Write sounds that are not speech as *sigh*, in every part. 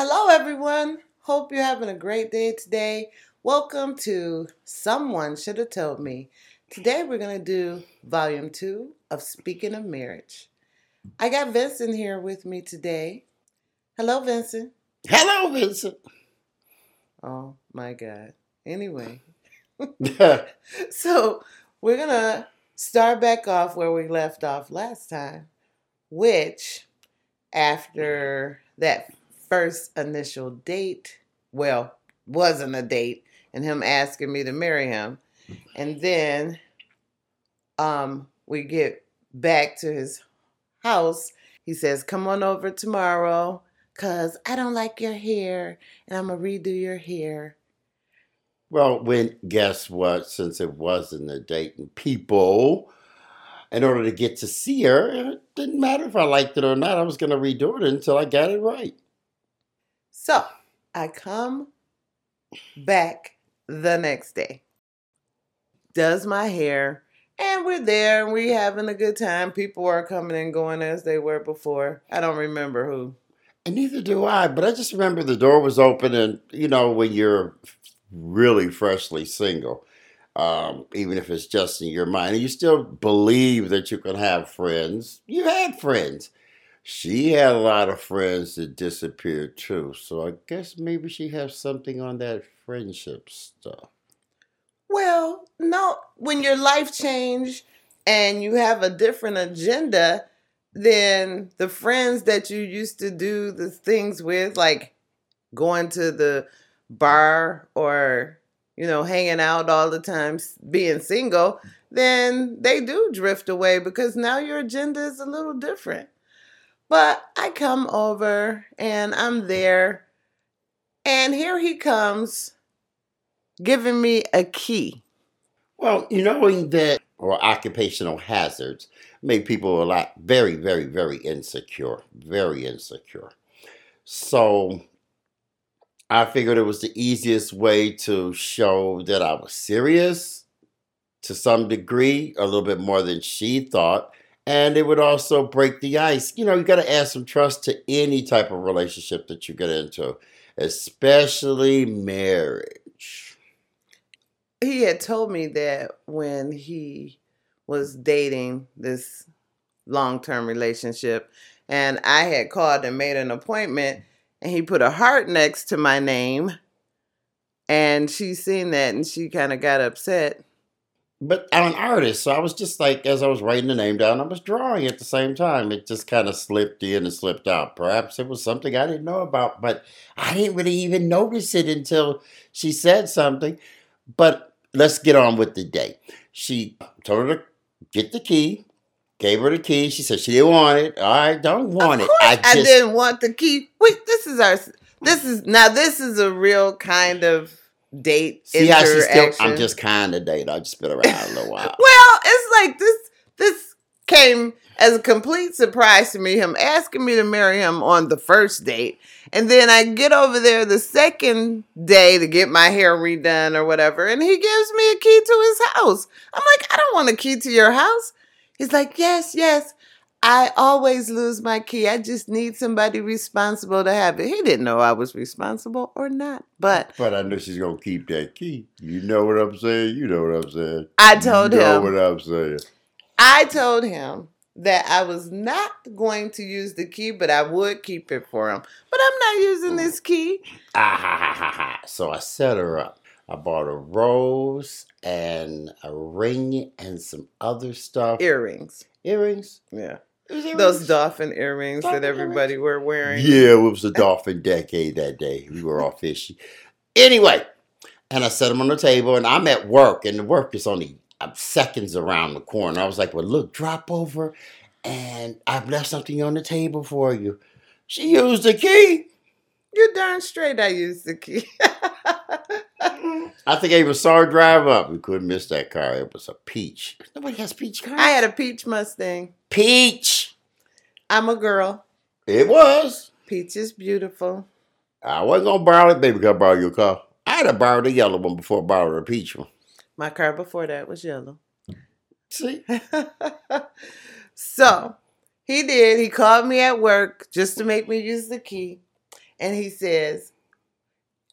Hello, everyone. Hope you're having a great day today. Welcome to Someone Should Have Told Me. Today, we're going to do volume two of Speaking of Marriage. I got Vincent here with me today. Hello, Vincent. Hello, Vincent. Oh, my God. Anyway, *laughs* *laughs* so we're going to start back off where we left off last time, which after that first initial date, well, wasn't a date, and him asking me to marry him. And then um we get back to his house. He says, "Come on over tomorrow cuz I don't like your hair and I'm going to redo your hair." well, when guess what? Since it wasn't a date, and people, in order to get to see her, it didn't matter if I liked it or not. I was going to redo it until I got it right. So, I come back the next day. Does my hair and we're there and we're having a good time. People are coming and going as they were before. I don't remember who. And neither do I, but I just remember the door was open, and you know, when you're really freshly single, um, even if it's just in your mind, you still believe that you can have friends, you had friends. She had a lot of friends that disappeared too, so I guess maybe she has something on that friendship stuff. Well, no, when your life changed and you have a different agenda than the friends that you used to do the things with, like going to the bar or, you know, hanging out all the time, being single, then they do drift away because now your agenda is a little different. But I come over and I'm there, and here he comes giving me a key. Well, you knowing that or occupational hazards make people a lot very, very, very insecure. Very insecure. So I figured it was the easiest way to show that I was serious to some degree, a little bit more than she thought. And it would also break the ice. You know, you got to add some trust to any type of relationship that you get into, especially marriage. he had told me that when he was dating this long-term relationship and I had called and made an appointment and he put a heart next to my name and she seen that and she kind of got upset. But I'm an artist, so I was just like, as I was writing the name down, I was drawing at the same time. It just kind of slipped in and slipped out. Perhaps it was something I didn't know about, but I didn't really even notice it until she said something. But let's get on with the day. She told her to get the key, gave her the key. She said she didn't want it. I don't want of it. I I, just didn't want the key. Wait, this is our this is now this is a real kind of date see how still. I'm just kind of date. I've just been around a little while. *laughs* Well, it's like this this came as a complete surprise to me, him asking me to marry him on the first date. And then I get over there the second day to get my hair redone or whatever, and he gives me a key to his house. I'm like, I don't want a key to your house. He's like, Yes, yes. I always lose my key. I just need somebody responsible to have it. He didn't know I was responsible or not, but But I know she's gonna keep that key. You know what I'm saying? You know what I'm saying? I told you know him. what I'm saying. I told him that I was not going to use the key, but I would keep it for him. But I'm not using this key. Ah, ha, ha, ha, ha. So I set her up. I bought a rose and a ring and some other stuff. Earrings. Earrings? Yeah. It Those dolphin earrings Dolphin that everybody were wearing. Yeah, it was a dolphin decade that day. We were all fishy. Anyway, and I set them on the table, and I'm at work, and the work is only uh, seconds around the corner. I was like, well, look, drop over, and I've left something on the table for you. She used the key. You're darn straight I used the key. *laughs* I think I even saw her drive up. We couldn't miss that car. It was a peach. Nobody has peach cars. I had a peach Mustang. peach. I'm a girl. It was. Peach is beautiful. I wasn't gonna borrow it, baby. Can I borrow your car? I'd have borrowed the yellow one before I borrowed the peach one. My car before that was yellow. See, *laughs* so he did. He called me at work just to make me use the key. and he says,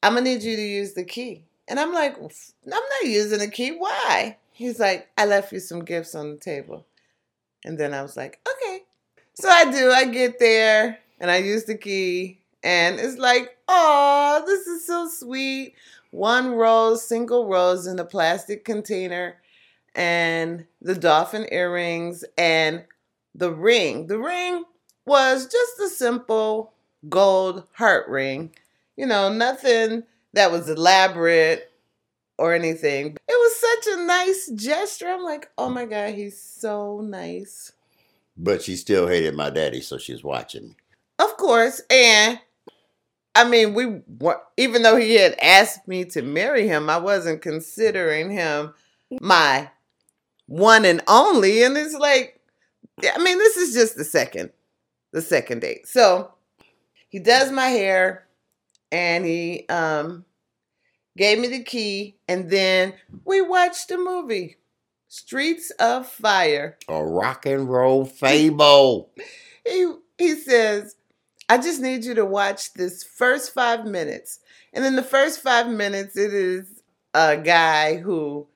I'm gonna need you to use the key. And I'm like, I'm not using the key. Why? He's like, I left you some gifts on the table. And then I was like, okay. So I do. I get there and I use the key. And it's like, oh, this is so sweet. One rose, single rose in a plastic container, and the dolphin earrings, and the ring. The ring was just a simple gold heart ring. You know, nothing that was elaborate or anything. It was such a nice gesture. I'm like, oh my God, he's so nice. But she still hated my daddy, so she's watching me. Of course. And I mean, we were, even though he had asked me to marry him, I wasn't considering him my one and only. And it's like, I mean, this is just the second, the second date. So he does my hair and he um gave me the key, and then we watched the movie, Streets of Fire. A rock and roll fable. *laughs* he he says, I just need you to watch this first five minutes. And in the first five minutes, it is a guy who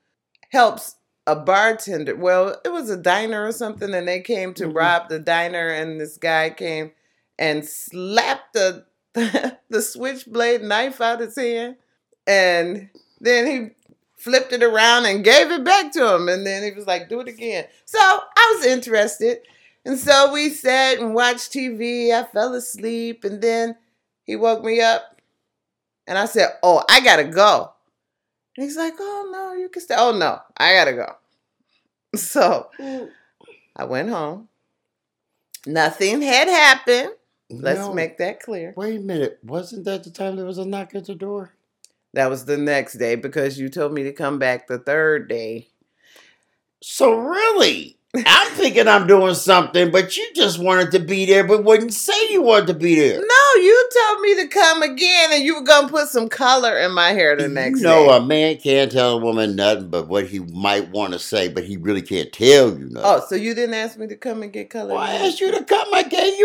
helps a bartender. Well, it was a diner or something, and they came to mm-hmm. rob the diner, and this guy came and slapped the *laughs* the switchblade knife out his hand and then he flipped it around and gave it back to him. And then he was like, do it again. So I was interested. And so we sat and watched TV. I fell asleep. And then he woke me up. And I said, Oh, I got to go. And he's like, Oh, no, you can stay. Oh, no, I got to go. *laughs* So I went home. Nothing had happened. Let's no, make that clear. Wait a minute. Wasn't that the time there was a knock at the door? That was the next day because you told me to come back the third day. So really, I'm thinking I'm doing something, but you just wanted to be there, but wouldn't say you wanted to be there. No, you told me to come again, and you were gonna put some color in my hair the next you know, day. a man can't tell a woman nothing but what he might want to say, but he really can't tell you oh, nothing. Oh, so you didn't ask me to come and get color? Well, I asked you to come. I gave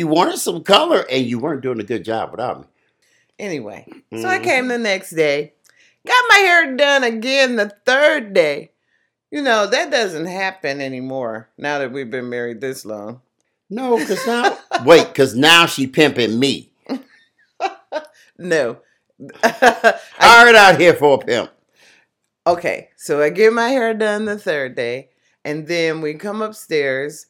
you wanted some color, and you weren't doing a good job without me. Anyway, mm-hmm. so I came mm-hmm. the next day, got my hair done again the third day. You know, that doesn't happen anymore now that we've been married this long. No, because now, *laughs* wait, because now she pimping me. *laughs* no. *laughs* Hired out here for a pimp. Okay, so I get my hair done the third day, and then we come upstairs,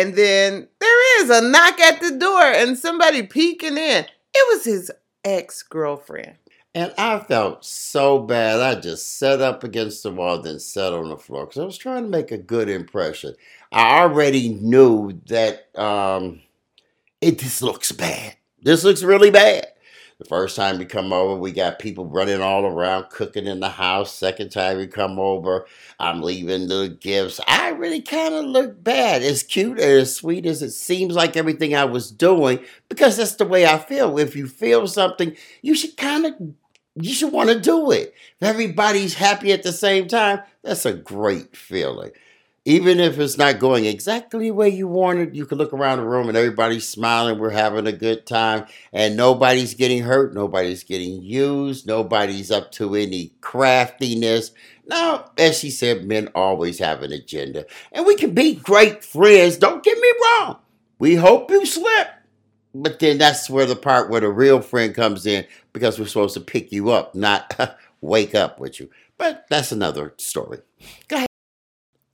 and then there is a knock at the door and somebody peeking in. It was his ex girlfriend. And I felt so bad. I just sat up against the wall, then sat on the floor because I was trying to make a good impression. I already knew that um, it just looks bad. This looks really bad. The first time we come over, we got people running all around cooking in the house. Second time we come over, I'm leaving the gifts. I really kind of look bad. As cute and as sweet as it seems like everything I was doing, because that's the way I feel. If you feel something, you should kind of you should want to do it. If everybody's happy at the same time, that's a great feeling even if it's not going exactly the way you wanted, you can look around the room and everybody's smiling. We're having a good time, and nobody's getting hurt, nobody's getting used, nobody's up to any craftiness. Now, as she said, men always have an agenda, and we can be great friends. Don't get me wrong. We hope you slip. But then that's where the part where the real friend comes in because we're supposed to pick you up, not *laughs* wake up with you. But that's another story. Go ahead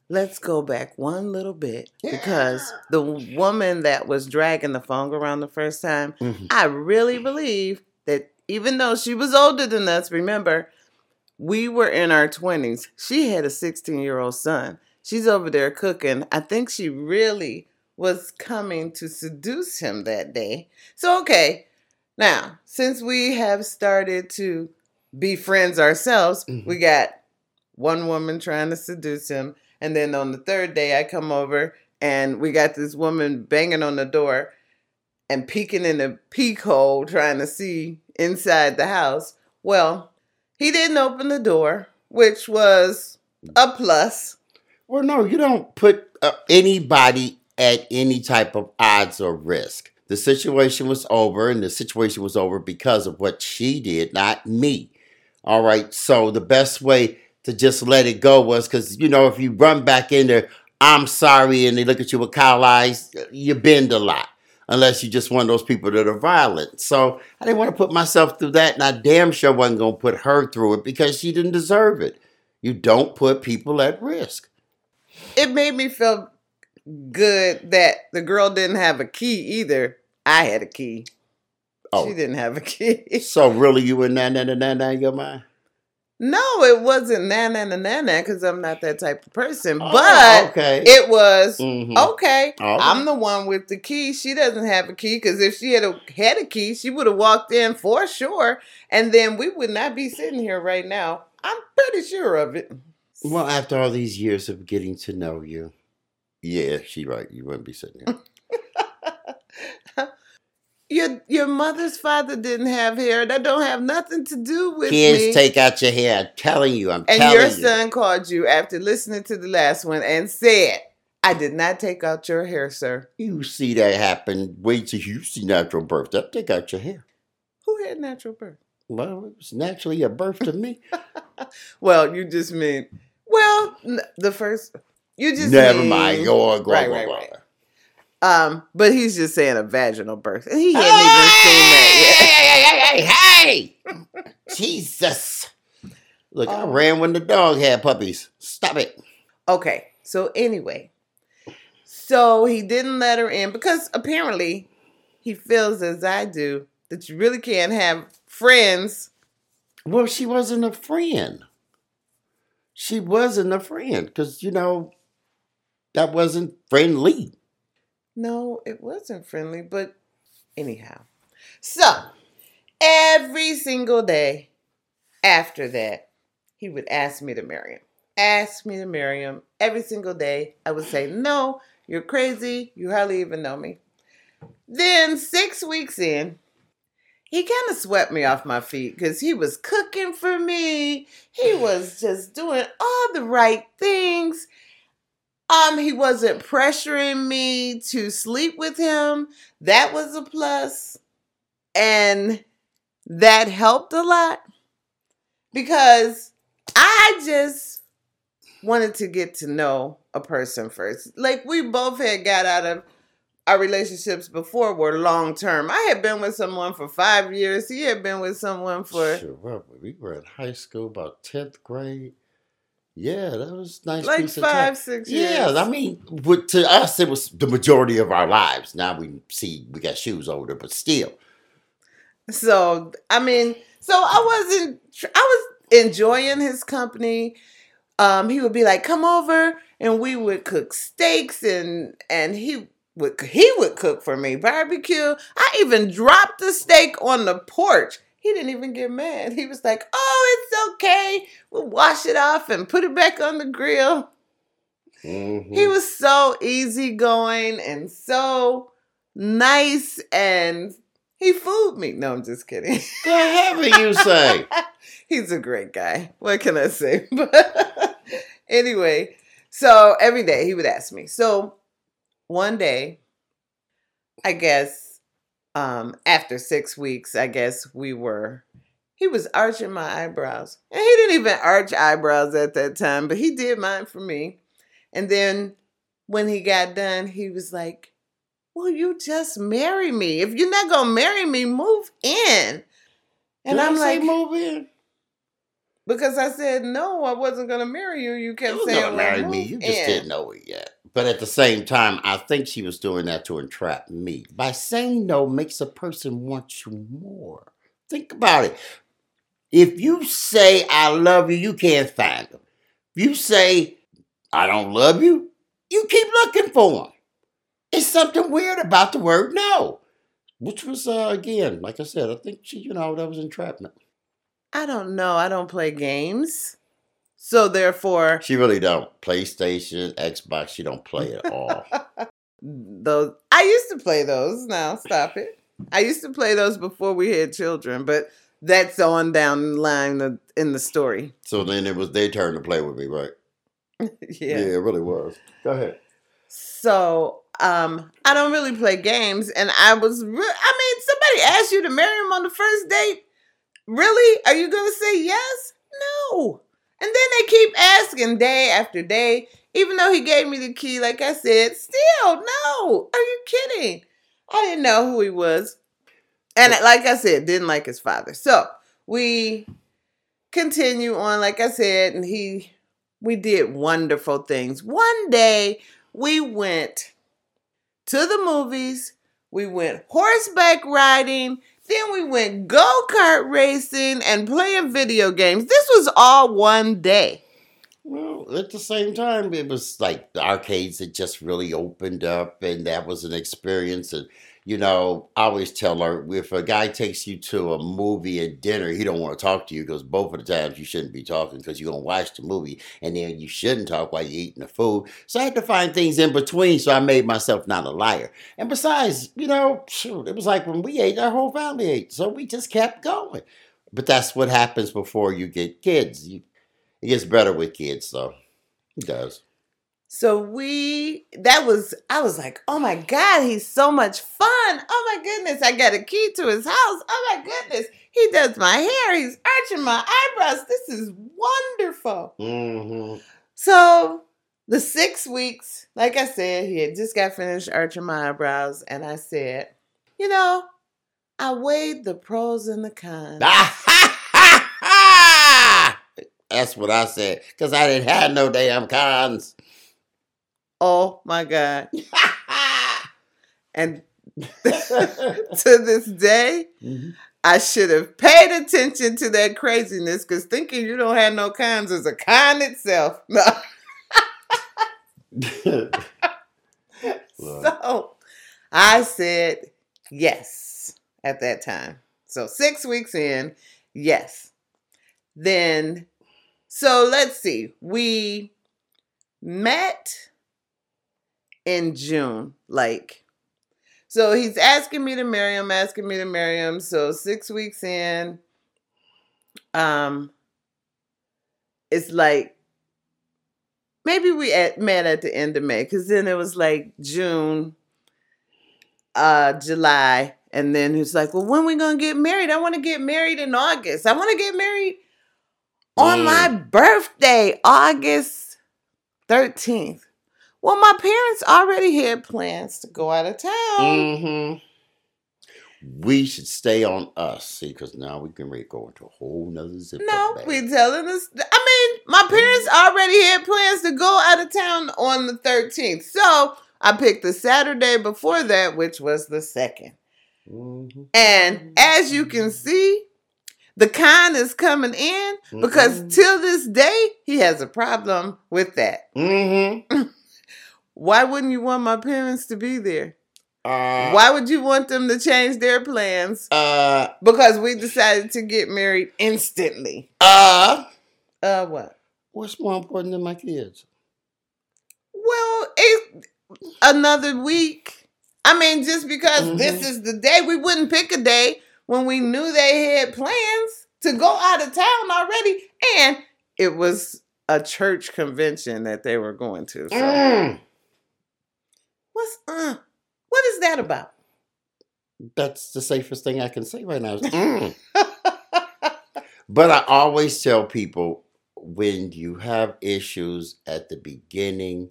let's go back one little bit because the woman that was dragging the phone around the first time, mm-hmm. I really believe that even though she was older than us, remember, we were in our 20s. She had a 16 year old son. She's over there cooking. I think she really was coming to seduce him that day. So, okay, now, since we have started to be friends ourselves, mm-hmm. we got one woman trying to seduce him and then on the third day, I come over and we got this woman banging on the door and peeking in the peek hole trying to see inside the house. Well, he didn't open the door, which was a plus. Well, no, you don't put uh, anybody at any type of odds or risk. The situation was over, and the situation was over because of what she did, not me. All right. So the best way to just let it go was because, you know, if you run back in there, I'm sorry, and they look at you with cow eyes, you bend a lot. Unless you just one of those people that are violent. So I didn't want to put myself through that, and I damn sure wasn't going to put her through it because she didn't deserve it. You don't put people at risk. It made me feel good that the girl didn't have a key either. I had a key. Oh, She didn't have a *laughs* key. so really you were na na na na na in your mind? No, it wasn't na na na na na because I'm not that type of person. Oh, but okay. it was Mhm. okay. All I'm the one with the key. She doesn't have a key because if she had a, had a key, she would have walked in for sure, and then we would not be sitting here right now. I'm pretty sure of it. Well, after all these years of getting to know you, yeah, she right. You wouldn't be sitting here. *laughs* Your your mother's father didn't have hair. That don't have nothing to do with Kids, me. take out your hair. I'm telling you. I'm and telling your you. son called you after listening to the last one and said, "I did not take out your hair, sir." You see that happen. Wait till you see natural birth. That take out your hair. Who had natural birth? Well, it was naturally a birth to me. *laughs* Well, you just mean well n- the first. You just Never mean- mind. Go on, go on, Right, go right, on. right. Um, but he's just saying a vaginal birth, and he hadn't Hey, even seen that yet. hey, hey, hey, hey, hey. Jesus. Look, I Oh. ran when the dog had puppies. Stop it. Okay, so anyway, so he didn't let her in because apparently he feels as I do that you really can't have friends. Well, she wasn't a friend. She wasn't a friend because, you know, that wasn't friendly. No, it wasn't friendly, but anyhow. So every single day after that, he would ask me to marry him. Ask me to marry him every single day. I would say, No, you're crazy. You hardly even know me. Then, six weeks in, he kind of swept me off my feet because he was cooking for me. He was just doing all the right things. Um, he wasn't pressuring me to sleep with him. That was a plus. And that helped a lot because I just wanted to get to know a person first. Like we both had got out of our relationships before were long term. I had been with someone for five years. He had been with someone for Sure, well, we were in high school about 10th grade. Yeah, that was nice like piece of time. five, six years. Yeah, I mean, with, to us, it was the majority of our lives. Now we see we got shoes older, but still. So I mean, so I wasn't. I was enjoying his company. Um, he would be like, "Come over," and we would cook steaks, and and he would he would cook for me barbecue. I even dropped the steak on the porch. He didn't even get mad. He was like, "Oh, it's okay. We'll wash it off and put it back on the grill." Mhm. He was so easygoing and so nice, and he fooled me. No, I'm just kidding. the heaven you say? *laughs* He's a great guy. What can I say? *laughs* But anyway, so every day he would ask me. So one day, I guess, um, after six weeks, I guess we were. He was arching my eyebrows, and he didn't even arch eyebrows at that time, but he did mine for me. And then when he got done, he was like, "Will you just marry me? If you're not gonna marry me, move in." And Did I'm like, move in. because I said no, I wasn't gonna marry you. You You kept was saying gonna marry well, me. You just in. didn't know it yet. But at the same time, I think she was doing that to entrap me. By saying no makes a person want you more. Think about it. If you say I love you, you can't find them. If you say I don't love you, you keep looking for them. It's something weird about the word no. Which was uh, again, like I said, I think she, you know, that was entrapment. I don't know. I don't play games, so therefore, She really don't. PlayStation, Xbox, she don't play at all. *laughs* those I used to play those. Now stop it. I used to play those before we had children, but that's on down the line in the story. So then it was their turn to play with me, right? *laughs* Yeah. Yeah. it really was. Go ahead. So um, I don't really play games, and I was, re- I mean, somebody asked you to marry him on the first date. Really? Are you gonna say yes? No. And then they keep asking day after day, even though he gave me the key, like I said, still, no. Are you kidding? I didn't know who he was. And like I said, didn't like his father. So we continue on, like I said, and he we did wonderful things. One day we went to the movies, we went horseback riding, then we went go kart racing and playing video games. This was all one day. Well, at the same time, it was like the arcades had just really opened up, and that was an experience. And you know, I always tell her if a guy takes you to a movie and dinner, he don't want to talk to you because both of the times you shouldn't be talking because you're gonna watch the movie, and then you shouldn't talk while you're eating the food. So I had to find things in between, so I made myself not a liar. And besides, you know, shoot, it was like when we ate, our whole family ate, so we just kept going. But that's what happens before you get kids. You, it gets better with kids, though. It does. So we that was I was like, oh my God, he's so much fun. Oh my goodness, I got a key to his house. Oh my goodness, he does my hair, he's arching my eyebrows. This is wonderful. Mm-hmm. So the six weeks, like I said, he had just got finished arching my eyebrows, and I said, you know, I weighed the pros and the cons. *laughs* That's what I said because I didn't have no damn cons. Oh my God. *laughs* and *laughs* to this day, Mm-hmm. I should have paid attention to that craziness because thinking you don't have no cons is a con itself. *laughs* No. So I said yes at that time. So six weeks in, yes. Then, so let's see, we met in June, like, so he's asking me to marry him, asking me to marry him. So six weeks in, um, it's like maybe we at, met at the end of May because then it was like June, uh, July, and then he's like, "Well, when we gonna get married? I want to get married in August. I want to get married on Mm. my birthday, August thirteenth." Well, my parents already had plans to go out of town. Mm-hmm. We should stay on us, see, because now we can really go into a whole nother zip. No, we telling us. I mean, my parents already had plans to go out of town on the 13th. So I picked the Saturday before that, which was the second. Mhm. And as you can see, the kind is coming in because Mhm. till this day, he has a problem with that. Mhm. *laughs* Why wouldn't you want my parents to be there? Uh, Why would you want them to change their plans? Uh, Because we decided to get married instantly. uh, Uh, what? what's more important than my kids? Well, it, another week. I mean, just because this Mhm. is the day, we wouldn't pick a day when we knew they had plans to go out of town already, and it was a church convention that they were going to. So, Mm. What's uh, what is that about? That's the safest thing I can say right now. mm. *laughs* But I always tell people when you have issues at the beginning,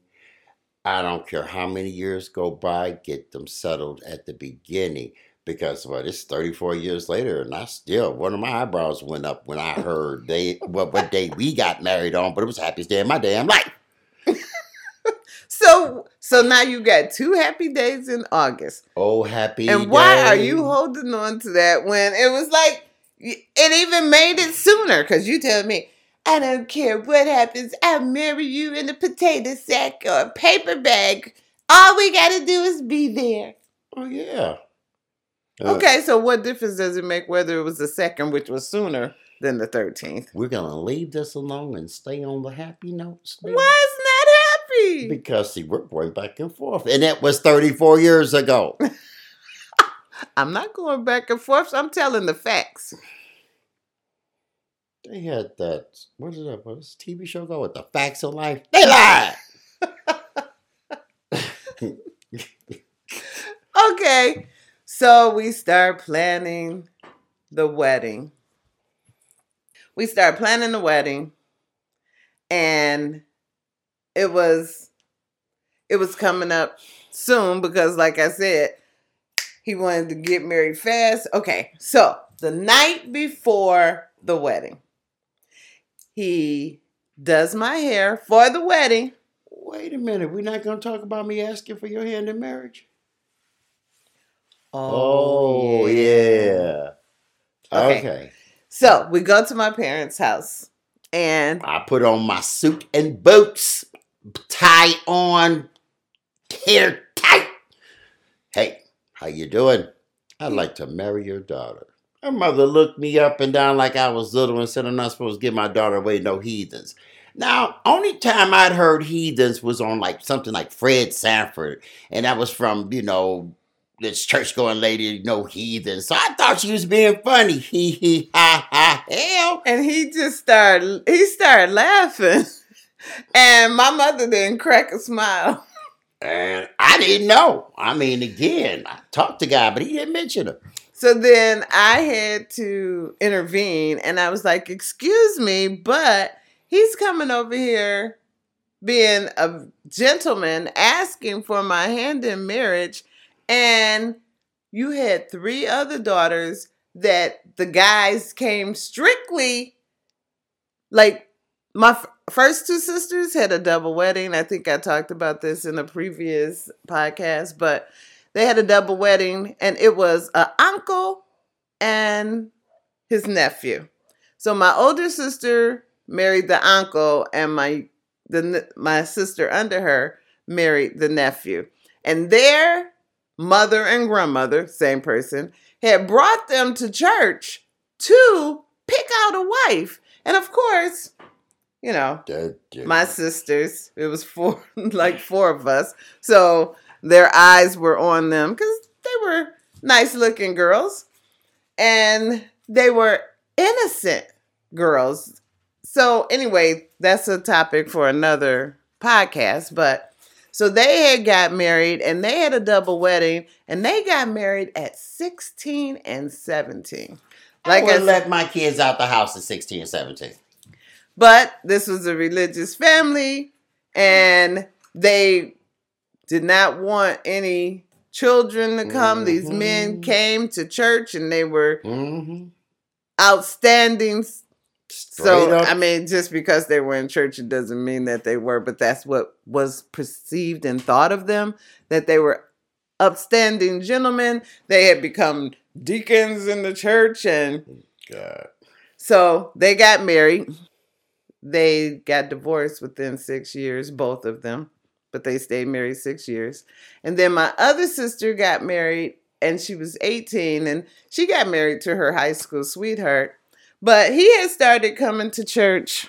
I don't care how many years go by, get them settled at the beginning. Because what it's 34 years later, and I still one of my eyebrows went up when I heard they what what day we got married on, but it was the happiest day of my damn life. So, so now you got two happy days in August. Oh, happy And why are you holding on to that when it was like it even made it sooner? Because you tell me, I don't care what happens, I'll marry you in a potato sack or a paper bag. All we got to do is be there. Oh yeah. Uh, Okay, so what difference does it make whether it was the second, which was sooner than the 13th? We're gonna leave this alone and stay on the happy notes. baby. Why Because see, we're going back and forth, and it was 34 years ago. *laughs* I'm not going back and forth. I'm telling the facts. they had that. What is that? What's TV show called? With the Facts of Life. They lied. *laughs* okay. So we start planning the wedding. We start planning the wedding and it was it was coming up soon because like I said, he wanted to get married fast. Okay. So, the night before the wedding, he does my hair for the wedding. Wait a minute. We're not going to talk about me asking for your hand in marriage? Oh, oh yeah. Okay. Okay. So we go to my parents' house and I put on my suit and boots, tie on, hair tight. Hey, how you doing? I'd like to marry your daughter. Her mother looked me up and down like I was little and said I'm not supposed to give my daughter away no heathens. Now, only time I'd heard heathens was on like something like Fred Sanford, and that was from, you know, this church going lady, no heathen. So I thought she was being funny. *laughs* He he ha ha hell. and he just started he started laughing. *laughs* And my mother didn't crack a smile. *laughs* And I didn't know. I mean, again, I talked to guy, but he didn't mention her. So then I had to intervene and I was like, Excuse me, but he's coming over here being a gentleman asking for my hand in marriage. And you had three other daughters that the guys came strictly like my f- first two sisters had a double wedding. I think I talked about this in a previous podcast, but they had a double wedding and it was an uncle and his nephew. So my older sister married the uncle and my the my sister under her married the nephew. And their mother and grandmother, same person, had brought them to church to pick out a wife. And of course, you know, That- my sisters. It was four, *laughs* like four of us. So their eyes were on them because they were nice looking girls and they were innocent girls. So, anyway, that's a topic for another podcast. But so they had got married and they had a double wedding and they got married at 16 and 17. Like I would let my kids out the house at 16 and 17. But this was a religious family, and they did not want any children to come. These men came to church and they were Mm-hmm. outstanding. Straight so, up. I mean, just because they were in church, it doesn't mean that they were, but that's what was perceived and thought of them that they were upstanding gentlemen. They had become deacons in the church and God. So they got married. They got divorced within six years, both of them, but they stayed married six years. And then my other sister got married and she was 18 and she got married to her high school sweetheart. But he had started coming to church.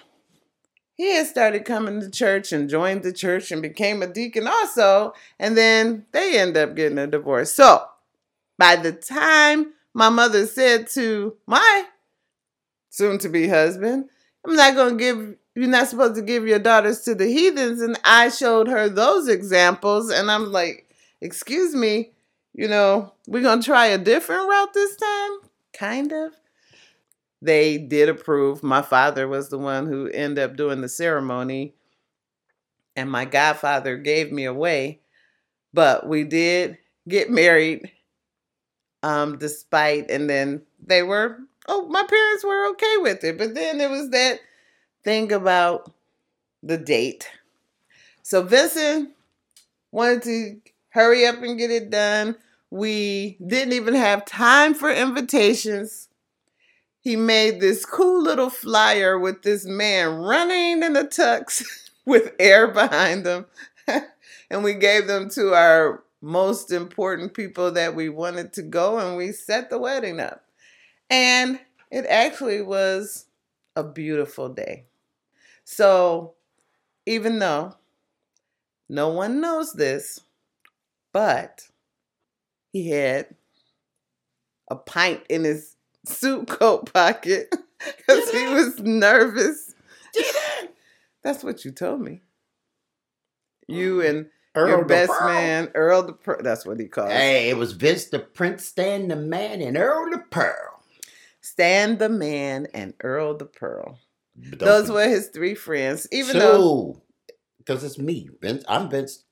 He had started coming to church and joined the church and became a deacon also. And then they end up getting a divorce. So by the time my mother said to my soon to be husband, I'm not going to give, you're not supposed to give your daughters to the heathens. And I showed her those examples. And I'm like, excuse me, you know, we're going to try a different route this time? Kind of. They did approve. My father was the one who ended up doing the ceremony. And my godfather gave me away. But we did get married um despite and then they were oh my parents were okay with it. But then there was that thing about the date. So vincent wanted to hurry up and get it done. We didn't even have time for invitations. He made this cool little flyer with this man running in a tux *laughs* with air behind him. *laughs* And we gave them to our most important people that we wanted to go and we set the wedding up. And it actually was a beautiful day. So, even though no one knows this, but he had a pint in his suit coat pocket *laughs* because he was nervous. *laughs* That's what you told me. You mm. and Earl your best Pearl. man, Earl the Pearl. That's what he calls. Hey, it was Vince the Prince, Stan the Man, and Earl the Pearl. Stan the Man and Earl the Pearl. Those were his three friends. Even though, Two. Because it's me. Vince. I'm Vince.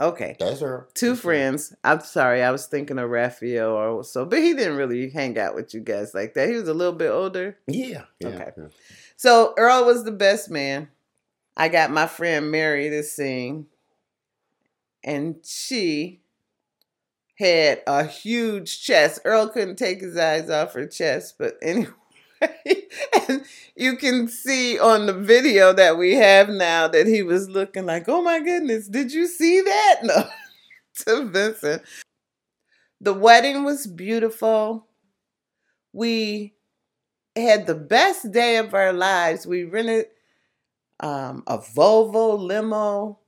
okay, That's Earl. two That's friends. I'm sorry, I was thinking of Raphael or so, but he didn't really hang out with you guys like that. He was a little bit older. Yeah. yeah, Okay. yeah. So Earl was the best man. I got my friend Mary to sing, and she had a huge chest. Earl couldn't take his eyes off her chest, but *laughs* anyway. and you can see on the video that we have now that he was looking like, oh my goodness, did you see that? *laughs* No, to Vincent. The wedding was beautiful. We had the best day of our lives. We rented um, a Volvo limo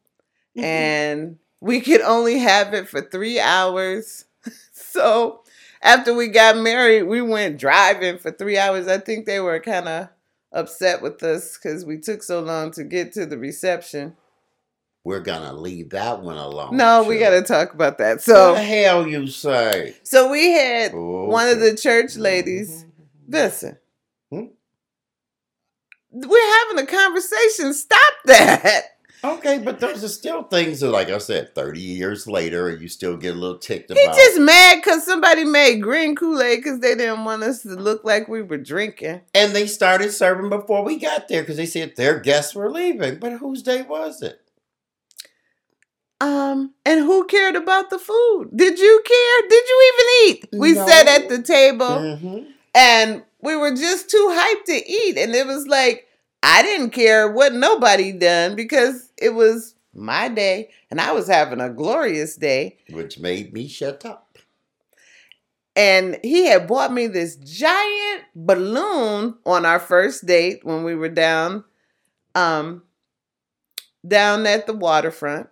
and we could only have it for three hours. *laughs* so after we got married, we went driving for three hours. I think they were kind of upset with us because we took so long to get to the reception. We're gonna leave that one alone. No, we got to talk about that. So, the hell you say? so we had oh, one of the church ladies. Mm-hmm, mm-hmm, mm-hmm. Listen, Hmm? we're having a conversation. Stop that. *laughs* Okay, but those are still things that, like I said, 30 years later, you still get a little ticked He about. just mad because somebody made green Kool Aid because they didn't want us to look like we were drinking. and they started serving before we got there because they said their guests were leaving. But whose day was it? Um, and who cared about the food? Did you care? Did you even eat? We No. sat at the table Mhm. and we were just too hyped to eat. And it was like, I didn't care what nobody done because it was my day and I was having a glorious day. Which made me shut up. And he had bought me this giant balloon on our first date when we were down um down at the waterfront.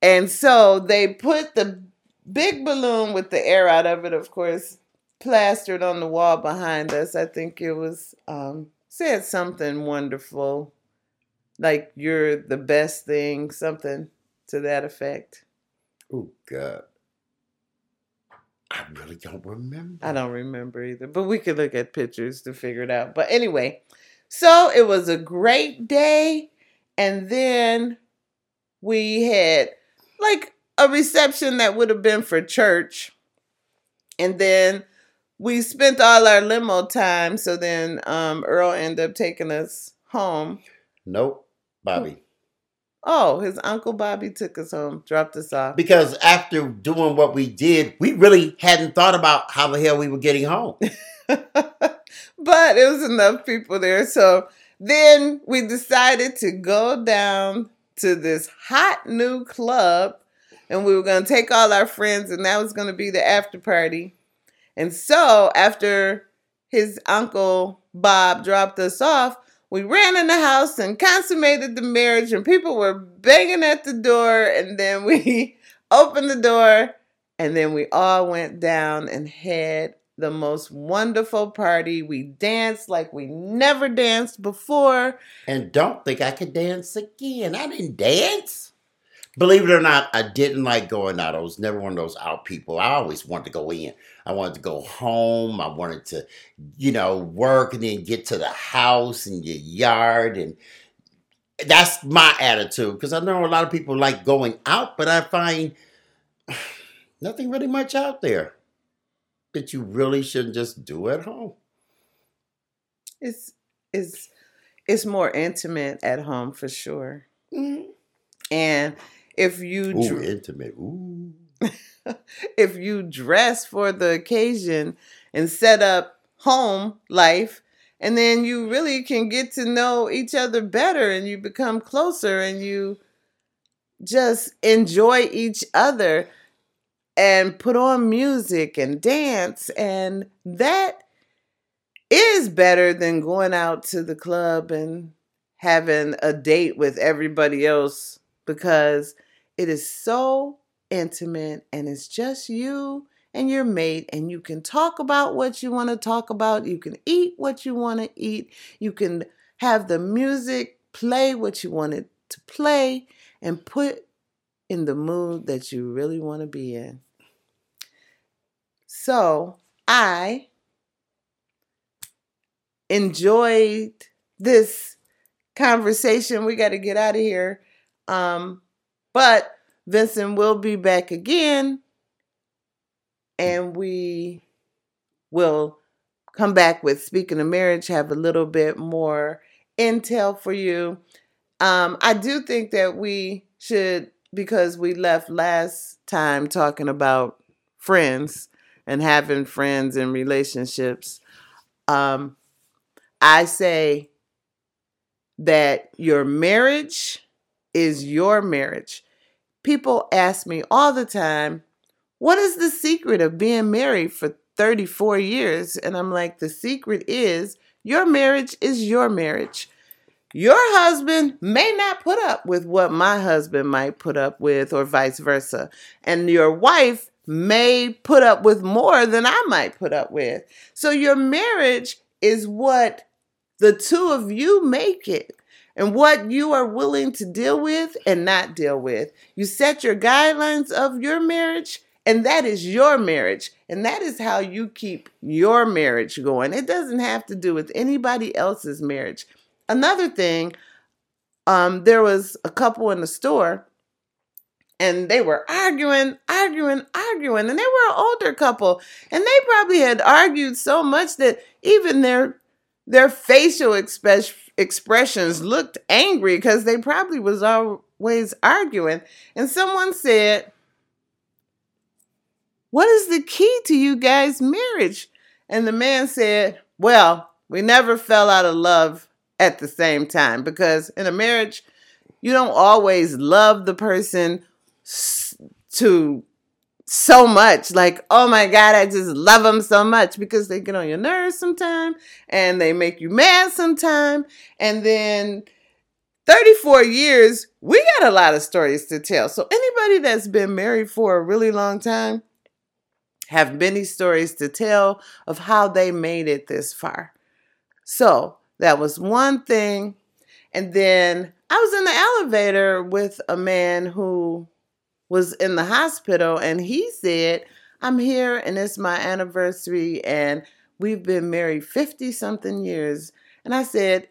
And so they put the big balloon with the air out of it, of course, plastered on the wall behind us. I think it was um said something wonderful. Like you're the best thing, something to that effect. Oh, God. I really don't remember. I don't remember either, but we could look at pictures to figure it out. But anyway, so it was a great day. And then we had like a reception that would have been for church. And then we spent all our limo time. So then um, Earl ended up taking us home. Nope, Bobby. Oh, his uncle Bobby took us home, dropped us off. Because after doing what we did, we really hadn't thought about how the hell we were getting home. *laughs* but it was enough people there. So then we decided to go down to this hot new club and we were going to take all our friends and that was going to be the after party. And so after his uncle Bob dropped us off, we ran in the house and consummated the marriage and people were banging at the door and then we *laughs* opened the door and then we all went down and had the most wonderful party. We danced like we never danced before. and don't think I could dance again. I didn't dance. Believe it or not, I didn't like going out. I was never one of those out people. I always wanted to go in. I wanted to go home. I wanted to, you know, work and then get to the house and your yard. And that's my attitude because I know a lot of people like going out, but I find *sighs* nothing really much out there that you really shouldn't just do at home. It's it's it's more intimate at home for sure. Mm. And if you Ooh, dr- intimate. Ooh. *laughs* if you dress for the occasion and set up home life and then you really can get to know each other better and you become closer and you just enjoy each other and put on music and dance and that is better than going out to the club and having a date with everybody else because it is so intimate and it's just you and your mate and you can talk about what you want to talk about you can eat what you want to eat you can have the music play what you want it to play and put in the mood that you really want to be in. So I enjoyed this conversation. We got to get out of here. Um, but Vincent will be back again and we will come back with speaking of marriage, have a little bit more intel for you. Um, I do think that we should, because we left last time talking about friends and having friends and relationships. Um, I say that your marriage is your marriage. People ask me all the time, what is the secret of being married for 34 years? And I'm like, the secret is your marriage is your marriage. Your husband may not put up with what my husband might put up with, or vice versa. And your wife may put up with more than I might put up with. So your marriage is what the two of you make it and what you are willing to deal with and not deal with. You set your guidelines of your marriage, and that is your marriage. And that is how you keep your marriage going. It doesn't have to do with anybody else's marriage. Another thing, um, there was a couple in the store and they were arguing, arguing, arguing, and they were an older couple, and they probably had argued so much that even their their facial express, expressions looked angry because they probably was always arguing. And someone said, "What is the key to you guys' marriage?" And the man said, "Well, we never fell out of love at the same time because in a marriage, you don't always love the person to so much. Like oh my god i just love them so much because they get on your nerves sometime and they make you mad sometime. And then 34 years we got a lot of stories to tell. So anybody that's been married for a really long time have many stories to tell of how they made it this far. So that was one thing. And then i was in the elevator with a man who was in the hospital and he said, I'm here and it's my anniversary and we've been married 50 something years. And I said,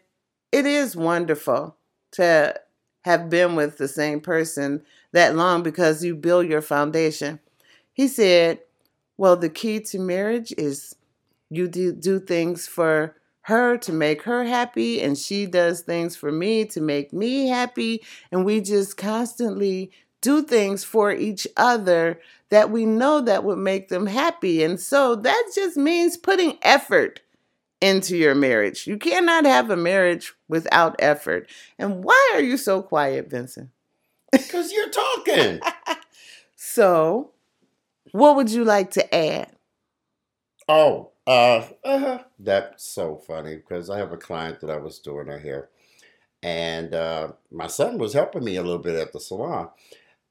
It is wonderful to have been with the same person that long because you build your foundation. He said, Well, the key to marriage is you do, do things for her to make her happy, and she does things for me to make me happy. And we just constantly do things for each other that we know that would make them happy. And so that just means putting effort into your marriage. You cannot have a marriage without effort. And why are you so quiet, Vincent? Because you're talking. *laughs* so, what would you like to add? Oh, uh, uh-huh. that's so funny because I have a client that I was doing her hair, and uh, my son was helping me a little bit at the salon,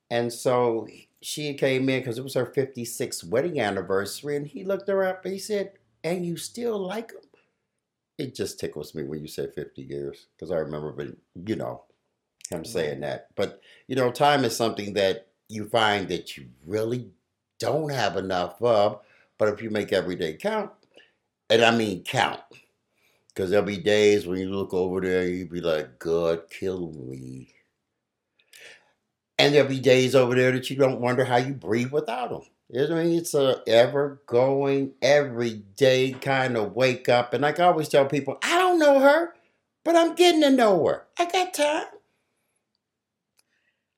and so she came in because it was her 56th wedding anniversary, and he looked her up and he said, And you still like him? It just tickles me when you say 50 years because I remember, but you know, him saying that. But, you know, time is something that you find that you really don't have enough of, but if you make every day count, and I mean count, because there'll be days when you look over there and you be like, God, kill me. And there'll be days over there that you don't wonder how you breathe without them. You know what I mean? It's a ever going, every day kind of wake up. And like I always tell people, I don't know her, but I'm getting to know her. I got time.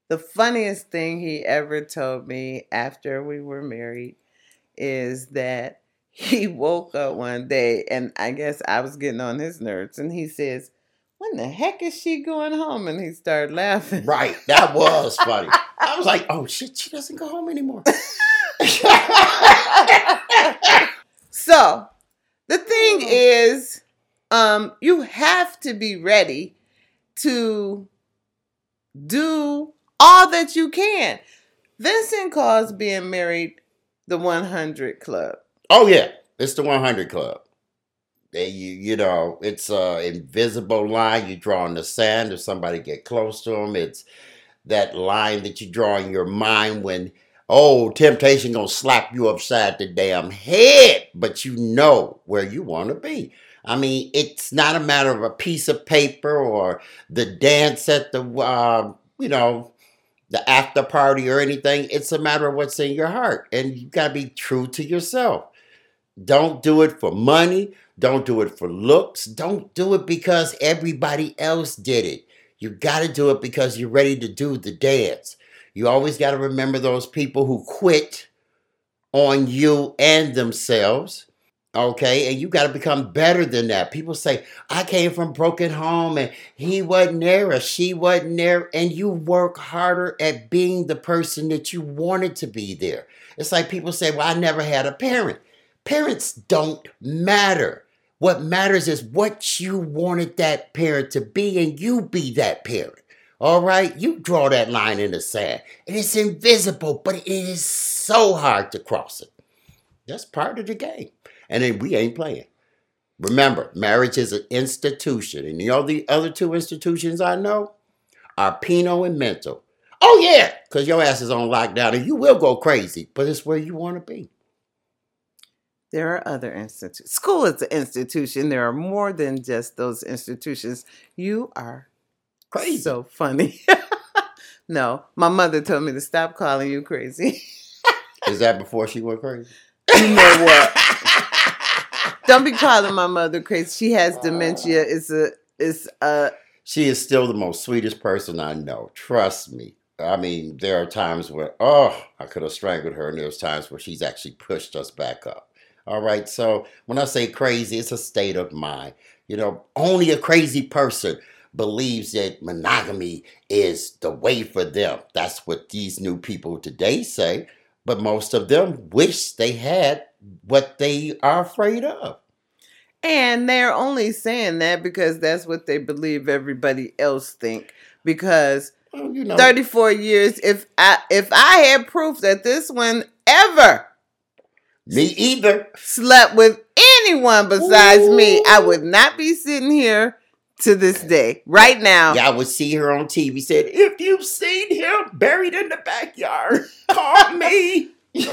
The funniest thing he ever told me after we were married is that *laughs* he woke up one day and I guess I was getting on his nerves and he says, when the heck is she going home? And he started laughing. Right. That was funny. *laughs* I was like, oh shit, she doesn't go home anymore. *laughs* so the thing is, um, you have to be ready to do all that you can. Vincent calls being married the 100 Club. Oh, yeah. It's the 100 Club. They, you, you know, it's a invisible line you draw in the sand. If somebody get close to them, it's that line that you draw in your mind when oh temptation gonna slap you upside the damn head but you know where you want to be. I mean it's not a matter of a piece of paper or the dance at the uh, you know the after party or anything. It's a matter of what's in your heart and you got to be true to yourself don't do it for money don't do it for looks don't do it because everybody else did it you got to do it because you're ready to do the dance. You always got to remember those people who quit on you and themselves. Okay, and you got to become better than that. People say, I came from broken home and he wasn't there or she wasn't there, and you work harder at being the person that you wanted to be there. It's like people say, Well, I never had a parent. Parents don't matter. What matters is what you wanted that parent to be, and you be that parent. All right? You draw that line in the sand, and it's invisible, but it is so hard to cross it. That's part of the game. And then we ain't playing. Remember, marriage is an institution. And you know the other two institutions I know are penal and mental. Oh, yeah, because your ass is on lockdown and you will go crazy, but it's where you want to be. There are other institutions. School is an institution. There are more than just those institutions. You are Crazy. so funny. *laughs* no, my mother told me to stop calling you crazy. Is that before she went crazy? *laughs* you know what? Don't be calling my mother crazy. She has dementia. It's a it's a She is still the most sweetest person I know. Trust me. I mean, there are times where, oh, I could have strangled her, and there's times where she's actually pushed us back up. All right. So when I say crazy, it's a state of mind. You know, only a crazy person believes that monogamy is the way for them. That's what these new people today say. But most of them wish they had what they are afraid of. and they're only saying that because that's what they believe everybody else think. Because Well, you know, 34 years, if I if I had proof that this one ever me either. slept with anyone besides me, I would not be sitting here to this day. Right now. Y'all would see her on TV said, if you've seen him buried in the backyard, call *laughs* me. *laughs*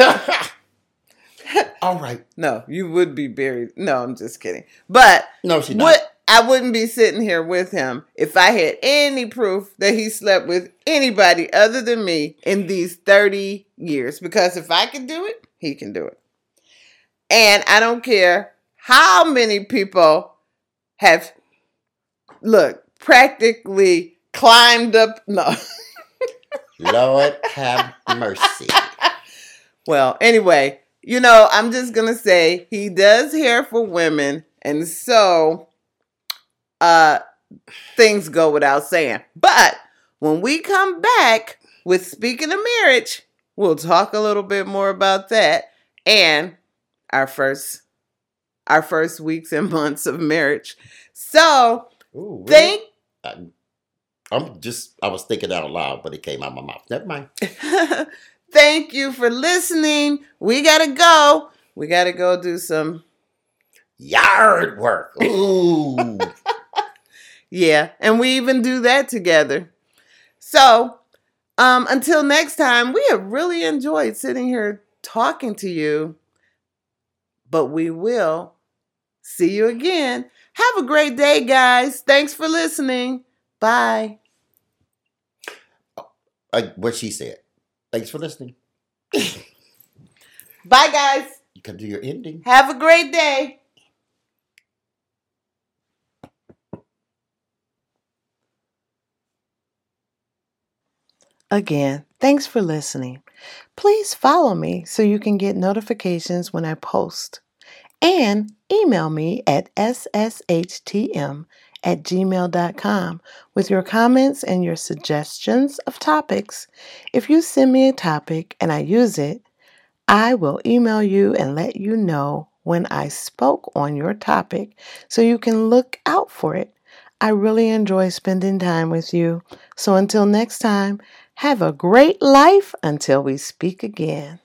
All right. No, you would be buried. No, I'm just kidding. But No, she what I wouldn't be sitting here with him if I had any proof that he slept with anybody other than me in these 30 years. Because if I can do it, he can do it. And I don't care how many people have, look, practically climbed up. No. *laughs* Lord have mercy. *laughs* Well, anyway, you know, I'm just gonna say he does hair for women, and so uh things go without saying. But when we come back with speaking of marriage, we'll talk a little bit more about that and our first our first weeks and *laughs* months of marriage. So Ooh, really? I'm just, I was thinking out loud, but it came out my mouth. Never mind. *laughs* thank you for listening. We gotta go. We gotta go do some Yard work. *laughs* Ooh. Yeah, and we even do that together. So, um, until next time, we have really enjoyed sitting here talking to you, but we will see you again. Have a great day, guys. Thanks for listening. Bye. Uh, what she said. Thanks for listening. *laughs* Bye, guys. You can do your ending. Have a great day. Again, thanks for listening. Please follow me so you can get notifications when I post. And email me at sshtm at gmail.com with your comments and your suggestions of topics. If you send me a topic and I use it, I will email you and let you know when I spoke on your topic so you can look out for it. I really enjoy spending time with you. So until next time, have a great life until we speak again.